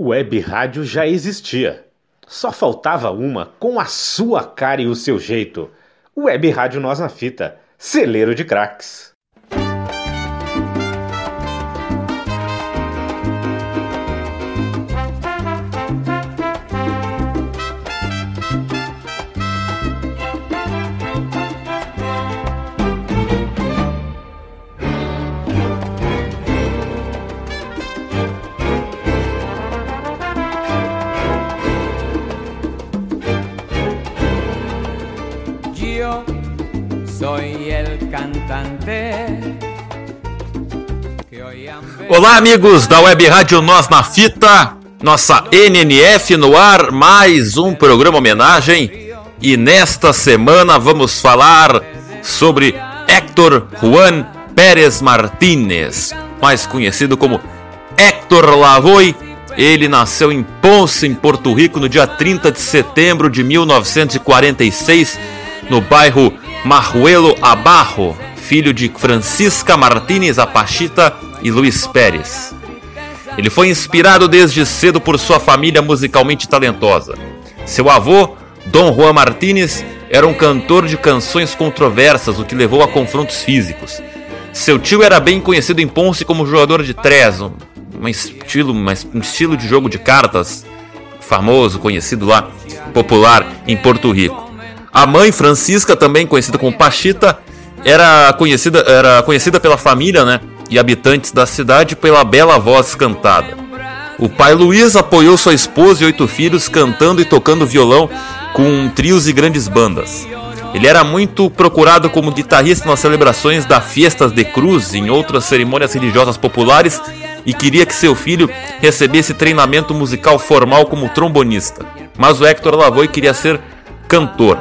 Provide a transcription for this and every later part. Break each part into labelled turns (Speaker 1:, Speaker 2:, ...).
Speaker 1: Web rádio já existia. Só faltava uma com a sua cara e o seu jeito. Web Rádio Nós na Fita, celeiro de craques.
Speaker 2: Olá, amigos da Web Rádio Nós na Fita, nossa NNF no ar, mais um programa homenagem. E nesta semana vamos falar sobre Héctor Juan Pérez Martínez, mais conhecido como Héctor Lavoy. Ele nasceu em Ponce, em Porto Rico, no dia 30 de setembro de 1946, no bairro Marruelo Abarro, filho de Francisca Martínez Apachita e Luiz Pérez. Ele foi inspirado desde cedo por sua família musicalmente talentosa. Seu avô, Dom Juan Martínez, era um cantor de canções controversas, o que levou a confrontos físicos. Seu tio era bem conhecido em Ponce como jogador de trez, um, um estilo, um estilo de jogo de cartas famoso, conhecido lá, popular em Porto Rico. A mãe, Francisca, também conhecida como Pachita, era conhecida, era conhecida pela família né, e habitantes da cidade pela bela voz cantada. O pai Luiz apoiou sua esposa e oito filhos cantando e tocando violão com trios e grandes bandas. Ele era muito procurado como guitarrista nas celebrações da Fiestas de Cruz e em outras cerimônias religiosas populares e queria que seu filho recebesse treinamento musical formal como trombonista. Mas o Héctor Lavoe queria ser cantor.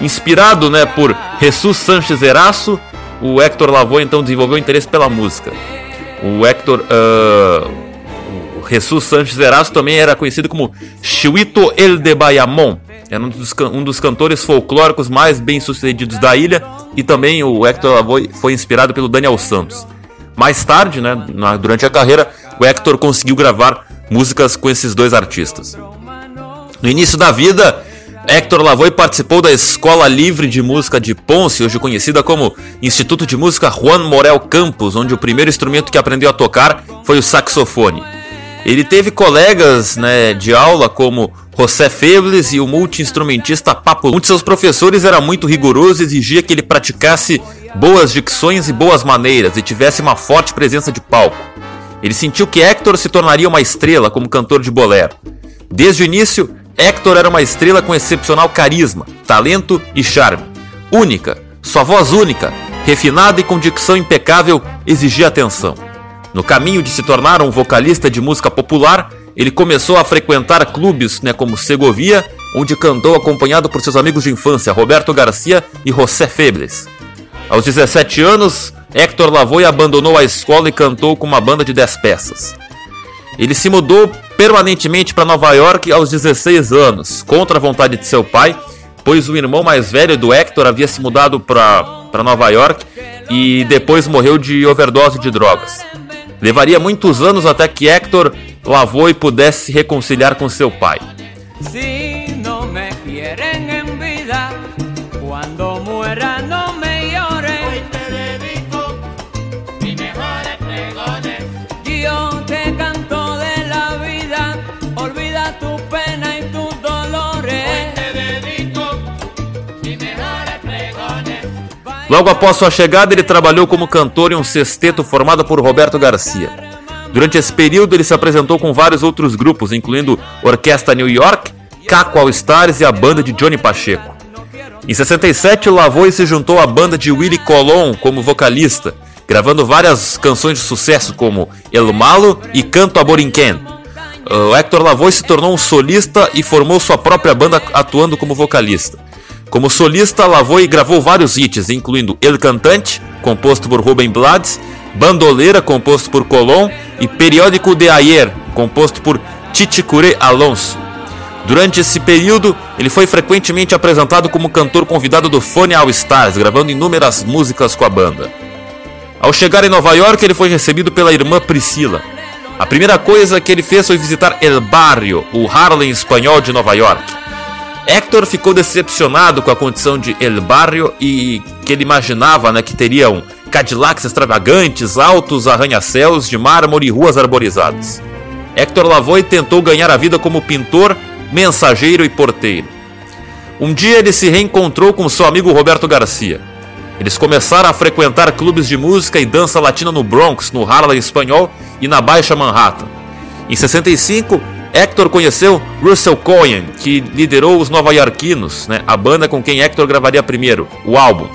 Speaker 2: Inspirado né, por Jesus Sanches Eraço, o Héctor Lavoe então desenvolveu interesse pela música. O Héctor. Uh, o Jesus Sanches Eraço também era conhecido como Chuito El de Bayamón. Era um dos, um dos cantores folclóricos mais bem sucedidos da ilha. E também o Héctor Lavoe foi inspirado pelo Daniel Santos. Mais tarde, né, durante a carreira, o Héctor conseguiu gravar músicas com esses dois artistas. No início da vida, Héctor Lavoe participou da Escola Livre de Música de Ponce, hoje conhecida como Instituto de Música Juan Morel Campos, onde o primeiro instrumento que aprendeu a tocar foi o saxofone. Ele teve colegas né, de aula como José Febles e o multi-instrumentista Papo. Um de seus professores era muito rigoroso e exigia que ele praticasse boas dicções e boas maneiras e tivesse uma forte presença de palco. Ele sentiu que Héctor se tornaria uma estrela como cantor de bolero. Desde o início, Hector era uma estrela com excepcional carisma, talento e charme. Única, sua voz única, refinada e com dicção impecável, exigia atenção. No caminho de se tornar um vocalista de música popular, ele começou a frequentar clubes né, como Segovia, onde cantou acompanhado por seus amigos de infância Roberto Garcia e José Febles. Aos 17 anos, Hector Lavoe abandonou a escola e cantou com uma banda de 10 peças. Ele se mudou permanentemente para Nova York aos 16 anos, contra a vontade de seu pai, pois o irmão mais velho do Hector havia se mudado para Nova York e depois morreu de overdose de drogas. Levaria muitos anos até que Hector lavou e pudesse se reconciliar com seu pai. Logo após sua chegada, ele trabalhou como cantor em um sexteto formado por Roberto Garcia. Durante esse período, ele se apresentou com vários outros grupos, incluindo Orquestra New York, Caco All Stars e a banda de Johnny Pacheco. Em 67, Lavoe se juntou à banda de Willie Colon como vocalista, gravando várias canções de sucesso como El Malo e Canto a Borinquen. O Hector Lavoe se tornou um solista e formou sua própria banda atuando como vocalista. Como solista, Lavoe gravou vários hits, incluindo El Cantante, composto por Ruben Blades, Bandoleira, composto por Colón, e Periódico de Ayer, composto por Titicure Alonso. Durante esse período, ele foi frequentemente apresentado como cantor convidado do Fone All Stars, gravando inúmeras músicas com a banda. Ao chegar em Nova York, ele foi recebido pela irmã Priscila. A primeira coisa que ele fez foi visitar El Barrio, o Harlem espanhol de Nova York. Hector ficou decepcionado com a condição de El Barrio e que ele imaginava né, que teriam Cadillacs extravagantes, altos arranha-céus de mármore e ruas arborizadas. Hector Lavoie tentou ganhar a vida como pintor, mensageiro e porteiro. Um dia ele se reencontrou com seu amigo Roberto Garcia. Eles começaram a frequentar clubes de música e dança latina no Bronx, no Harlem espanhol e na Baixa Manhattan. Em 65, Hector conheceu Russell Cohen, que liderou os nova-iorquinos, né, a banda com quem Hector gravaria primeiro, o álbum.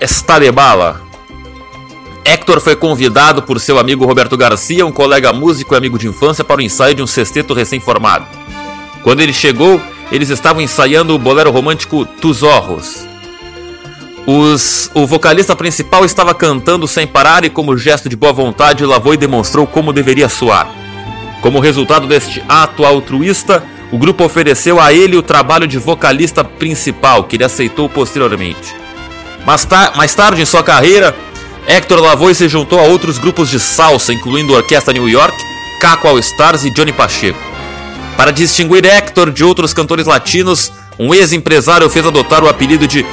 Speaker 2: Está de bala, Hector foi convidado por seu amigo Roberto Garcia, um colega músico e amigo de infância, para o ensaio de um sexteto recém-formado. Quando ele chegou, eles estavam ensaiando o bolero romântico Tus Ojos. Os, o vocalista principal estava cantando sem parar e, como gesto de boa vontade, lavou e demonstrou como deveria soar. Como resultado deste ato altruísta, o grupo ofereceu a ele o trabalho de vocalista principal, que ele aceitou posteriormente. Mais, ta mais tarde em sua carreira, Hector Lavoie se juntou a outros grupos de salsa, incluindo a Orquestra New York, Caco All Stars e Johnny Pacheco. Para distinguir Hector de outros cantores latinos, um ex-empresário fez adotar o apelido de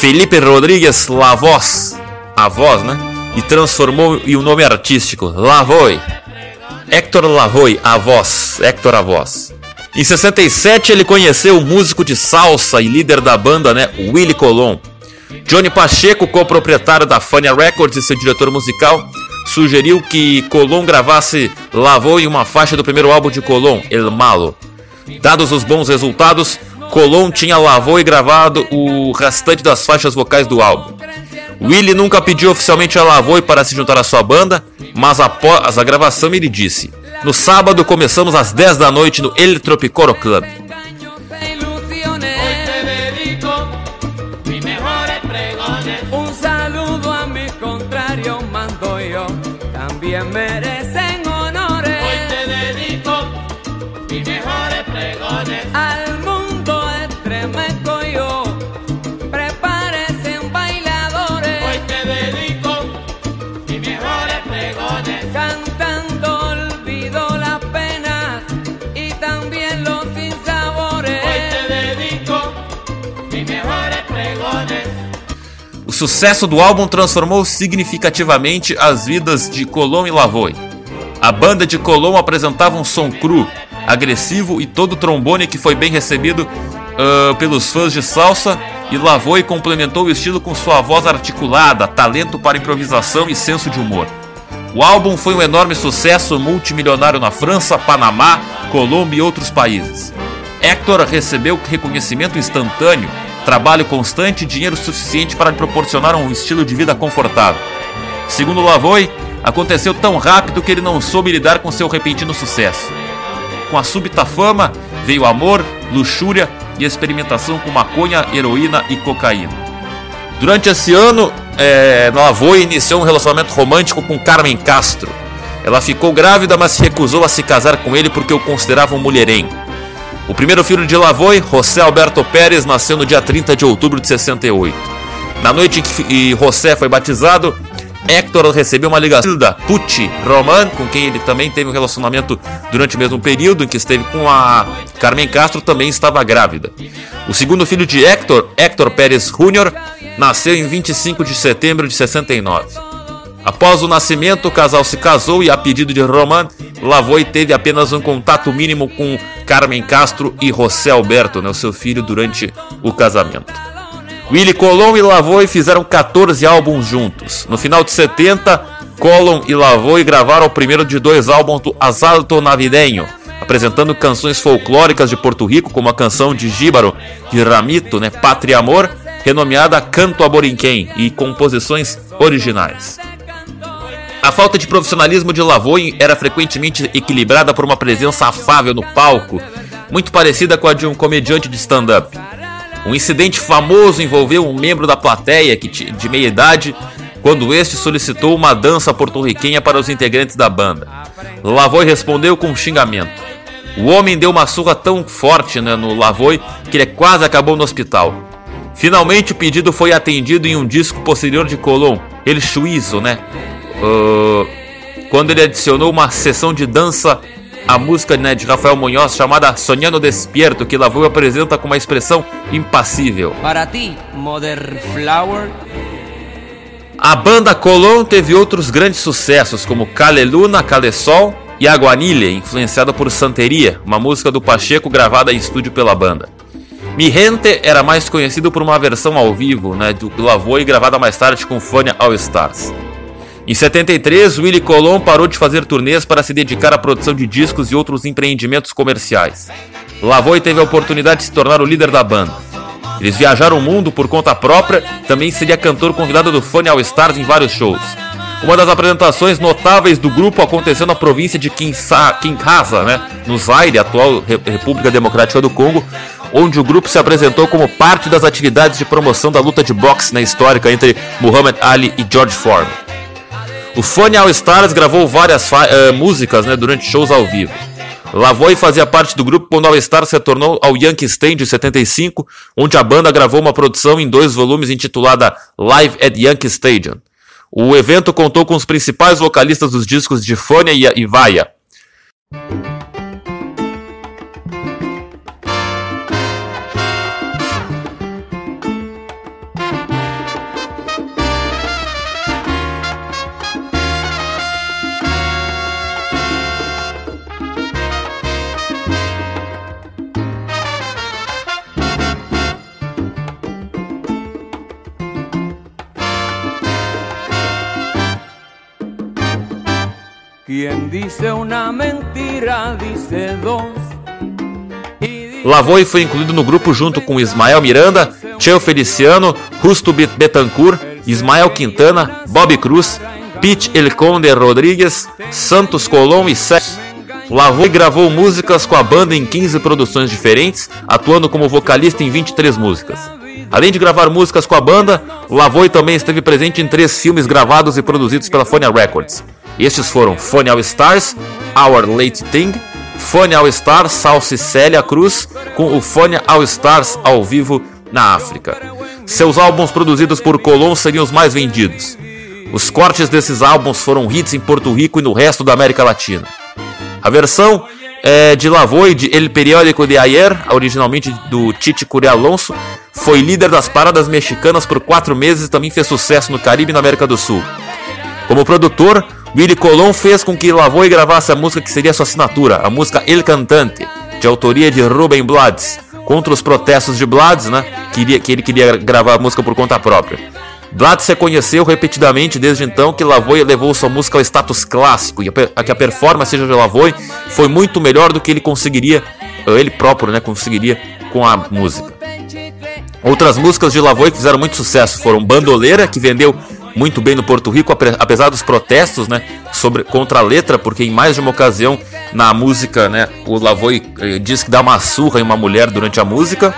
Speaker 2: Felipe Rodrigues Lavoz, a voz, né? E transformou em um nome artístico, Lavoie. Hector Lavoie, a voz, Hector a voz. Em 67 ele conheceu o músico de salsa e líder da banda, né, Willie Colon. Johnny Pacheco, co-proprietário da Fania Records e seu diretor musical, sugeriu que Colon gravasse Lavou em uma faixa do primeiro álbum de Colon, El Malo. Dados os bons resultados, Colon tinha lavou e gravado o restante das faixas vocais do álbum. Willie nunca pediu oficialmente a Lavoie para se juntar à sua banda, mas após a gravação ele disse: No sábado começamos às 10 da noite no El Tropicoro Club. Sucesso do álbum transformou significativamente as vidas de Colom e Lavoie. A banda de Colom apresentava um som cru, agressivo e todo trombone que foi bem recebido uh, pelos fãs de salsa e Lavoie complementou o estilo com sua voz articulada, talento para improvisação e senso de humor. O álbum foi um enorme sucesso multimilionário na França, Panamá, Colômbia e outros países. Hector recebeu reconhecimento instantâneo trabalho constante e dinheiro suficiente para lhe proporcionar um estilo de vida confortável. Segundo Lavoie, aconteceu tão rápido que ele não soube lidar com seu repentino sucesso. Com a súbita fama veio amor, luxúria e experimentação com maconha, heroína e cocaína. Durante esse ano, é, Lavoie iniciou um relacionamento romântico com Carmen Castro. Ela ficou grávida, mas se recusou a se casar com ele porque o considerava um mulherengo. O primeiro filho de Lavoie, José Alberto Pérez, nasceu no dia 30 de outubro de 68. Na noite em que José foi batizado, Hector recebeu uma ligação da Pucci Roman, com quem ele também teve um relacionamento durante o mesmo período em que esteve com a Carmen Castro, também estava grávida. O segundo filho de Hector, Hector Pérez Jr., nasceu em 25 de setembro de 69. Após o nascimento, o casal se casou e, a pedido de Roman, Lavoie teve apenas um contato mínimo com Carmen Castro e José Alberto, né, seu filho, durante o casamento. Willie Colon e Lavoie fizeram 14 álbuns juntos. No final de 70, Colon e Lavoie gravaram o primeiro de dois álbuns do Asalto Navideño, apresentando canções folclóricas de Porto Rico, como a canção de Jíbaro de Ramito, né, Pátria Amor, renomeada Canto Aborinquém, e composições originais. A falta de profissionalismo de Lavoie era frequentemente equilibrada por uma presença afável no palco, muito parecida com a de um comediante de stand-up. Um incidente famoso envolveu um membro da plateia que, de meia idade quando este solicitou uma dança porto-riquenha para os integrantes da banda. Lavoie respondeu com um xingamento. O homem deu uma surra tão forte né, no Lavoie que ele quase acabou no hospital. Finalmente o pedido foi atendido em um disco posterior de Colomb, El Chuizo, né? Uh, quando ele adicionou uma sessão de dança à música né, de Rafael Munhoz chamada Sonhando Despierto, que Lavoe apresenta com uma expressão impassível.
Speaker 3: Para ti, Mother Flower.
Speaker 2: A banda Colón teve outros grandes sucessos, como Cale Luna, Cale Sol e Aguanile, influenciada por Santeria, uma música do Pacheco gravada em estúdio pela banda. Mi Gente era mais conhecido por uma versão ao vivo né, do Lavoe gravada mais tarde com Fania All Stars. Em 73, Willie Colon parou de fazer turnês para se dedicar à produção de discos e outros empreendimentos comerciais. Lavoe teve a oportunidade de se tornar o líder da banda. Eles viajaram o mundo por conta própria, também seria cantor convidado do Fania All Stars em vários shows. Uma das apresentações notáveis do grupo aconteceu na província de Kinshasa, né, no Zaire, atual República Democrática do Congo, onde o grupo se apresentou como parte das atividades de promoção da luta de boxe na histórica entre Muhammad Ali e George Foreman. O Funny All Stars gravou várias uh, músicas né, durante shows ao vivo. Lavoy fazia parte do grupo quando All Stars retornou ao Yankee Stadium em 75, onde a banda gravou uma produção em dois volumes intitulada Live at Yankee Stadium. O evento contou com os principais vocalistas dos discos de Fônia e Vaia. Lavoy foi incluído no grupo junto com Ismael Miranda, Cheo Feliciano, Justo Betancourt, Ismael Quintana, Bob Cruz, Pete El Conde Rodrigues, Santos Colom e Sérgio. Lavoy gravou músicas com a banda em 15 produções diferentes, atuando como vocalista em 23 músicas. Além de gravar músicas com a banda, Lavoy também esteve presente em três filmes gravados e produzidos pela Phonia Records. Estes foram Fone All Stars, Our Late Thing, Fone All Stars, Salsi Célia Cruz, com o Fone All Stars ao vivo na África. Seus álbuns produzidos por Colón seriam os mais vendidos. Os cortes desses álbuns foram hits em Porto Rico e no resto da América Latina. A versão é, de Lavoy de El Periódico de Ayer, originalmente do Tite Curie Alonso, foi líder das paradas mexicanas por quatro meses e também fez sucesso no Caribe e na América do Sul. Como produtor, Willy Colon fez com que Lavoe gravasse a música que seria sua assinatura, a música El Cantante, de autoria de Ruben Blades, contra os protestos de Blades, né, que, ele queria gravar a música por conta própria. Blades reconheceu repetidamente desde então que Lavoe levou sua música ao status clássico e a, que a performance de Lavoe foi muito melhor do que ele conseguiria, ele próprio, né, conseguiria com a música. Outras músicas de Lavoe que fizeram muito sucesso foram Bandoleira, que vendeu muito bem no Porto Rico, apesar dos protestos, né, sobre contra a letra, porque em mais de uma ocasião na música, né, o Lavoy eh, diz que dá uma surra em uma mulher durante a música.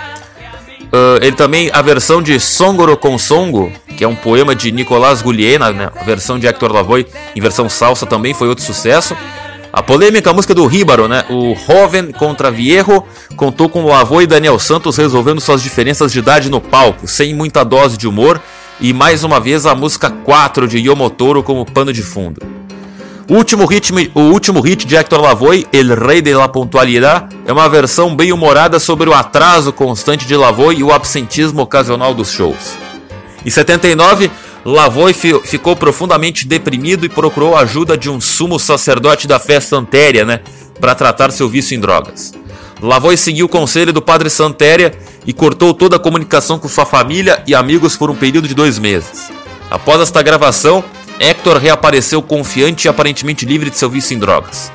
Speaker 2: Uh, ele também a versão de Songoro com Songo, que é um poema de Nicolás Gugliena, né, a versão de Hector Lavoy em versão salsa também foi outro sucesso. A polêmica música do Ríbaro, né? O Joven contra Viejo contou com Lavoy e Daniel Santos resolvendo suas diferenças de idade no palco, sem muita dose de humor e mais uma vez a música 4 de Yomotoro como pano de fundo. O último, hit, o último hit de Hector Lavoe, El Rey de la Puntualidad, é uma versão bem humorada sobre o atraso constante de Lavoe e o absentismo ocasional dos shows. Em 79, Lavoe ficou profundamente deprimido e procurou a ajuda de um sumo sacerdote da fé santéria, né, para tratar seu vício em drogas. Lavoy seguiu o conselho do padre Santéria e cortou toda a comunicação com sua família e amigos por um período de dois meses. Após esta gravação, Hector reapareceu confiante e aparentemente livre de seu vício em drogas.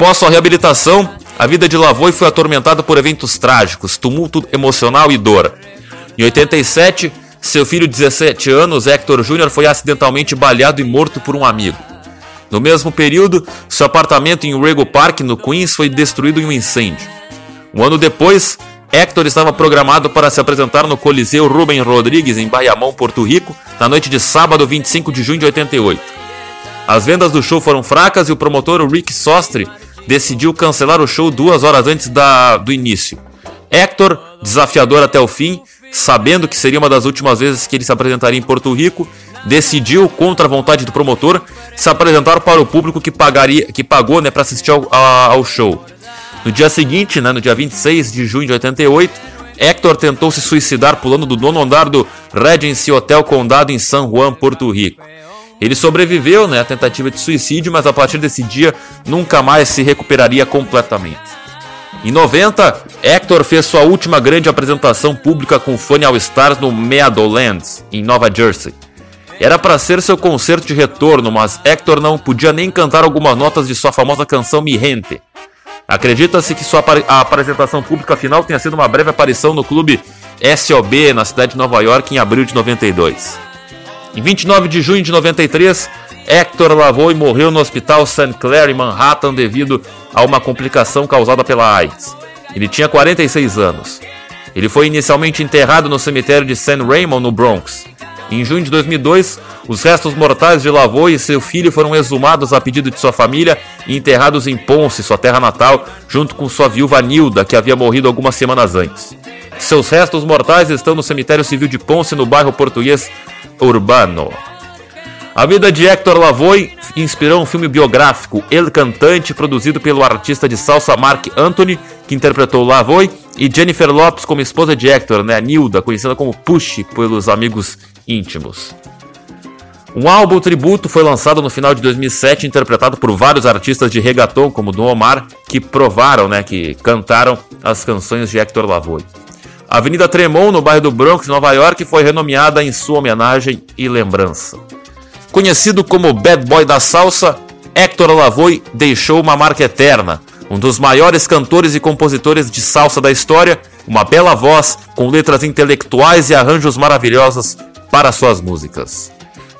Speaker 2: Após sua reabilitação, a vida de Lavoie foi atormentada por eventos trágicos, tumulto emocional e dor. Em 87, seu filho de 17 anos, Hector Jr., foi acidentalmente baleado e morto por um amigo. No mesmo período, seu apartamento em Rego Park, no Queens, foi destruído em um incêndio. Um ano depois, Hector estava programado para se apresentar no Coliseu Rubem Rodrigues, em Bayamão, Porto Rico, na noite de sábado, 25 de junho de 88. As vendas do show foram fracas e o promotor Rick Sostre decidiu cancelar o show duas horas antes da, do início. Hector, desafiador até o fim, sabendo que seria uma das últimas vezes que ele se apresentaria em Porto Rico, decidiu, contra a vontade do promotor, se apresentar para o público que, pagaria, que pagou né, para assistir ao, ao, show. No dia seguinte, né, no dia 26 de junho de 88, Hector tentou se suicidar pulando do nono andar do Regency Hotel Condado em San Juan, Porto Rico. Ele sobreviveu né, à tentativa de suicídio, mas a partir desse dia nunca mais se recuperaria completamente. Em 90, Hector fez sua última grande apresentação pública com Funny All Stars no Meadowlands, em Nova Jersey. Era para ser seu concerto de retorno, mas Hector não podia nem cantar algumas notas de sua famosa canção Mi Gente. Acredita-se que sua apresentação pública final tenha sido uma breve aparição no clube SOB na cidade de Nova York em abril de 92. Em 29 de junho de 93, Hector Lavoie morreu no hospital St. Clair em Manhattan devido a uma complicação causada pela AIDS. Ele tinha 46 anos. Ele foi inicialmente enterrado no cemitério de St. Raymond, no Bronx. Em junho de 2002, os restos mortais de Lavoie e seu filho foram exumados a pedido de sua família e enterrados em Ponce, sua terra natal, junto com sua viúva Nilda, que havia morrido algumas semanas antes. Seus restos mortais estão no cemitério civil de Ponce, no bairro português urbano. A vida de Hector Lavoie inspirou um filme biográfico, El Cantante, produzido pelo artista de salsa Mark Anthony, que interpretou Lavoie, e Jennifer Lopes como esposa de Hector, né, Nilda, conhecida como Push pelos amigos íntimos. Um álbum tributo foi lançado no final de 2007, interpretado por vários artistas de reggaeton, como Don Omar, que provaram, né, que cantaram as canções de Hector Lavoie. A Avenida Tremont, no bairro do Bronx, Nova York, foi renomeada em sua homenagem e lembrança. Conhecido como Bad Boy da Salsa, Hector Lavoie deixou uma marca eterna, um dos maiores cantores e compositores de salsa da história, uma bela voz com letras intelectuais e arranjos maravilhosos para suas músicas.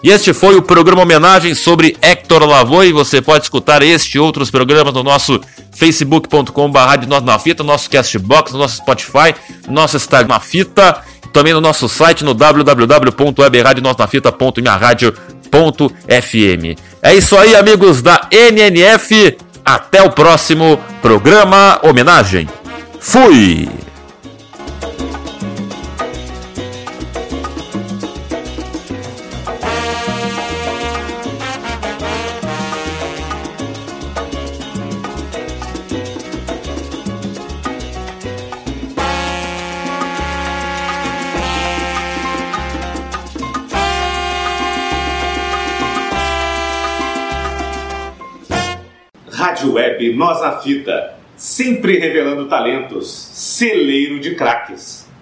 Speaker 2: E este foi o programa homenagem sobre Hector Lavoie. Você pode escutar este e outros programas no nosso facebook.com.br na fita, nosso Castbox, nosso Spotify, nosso Instagram na fita, também no nosso site no www.webradionosnafita.minharadio.fm. É isso aí, amigos da NNF. Até o próximo programa homenagem. Fui!
Speaker 1: Web Nós na Fita, sempre revelando talentos, celeiro de craques.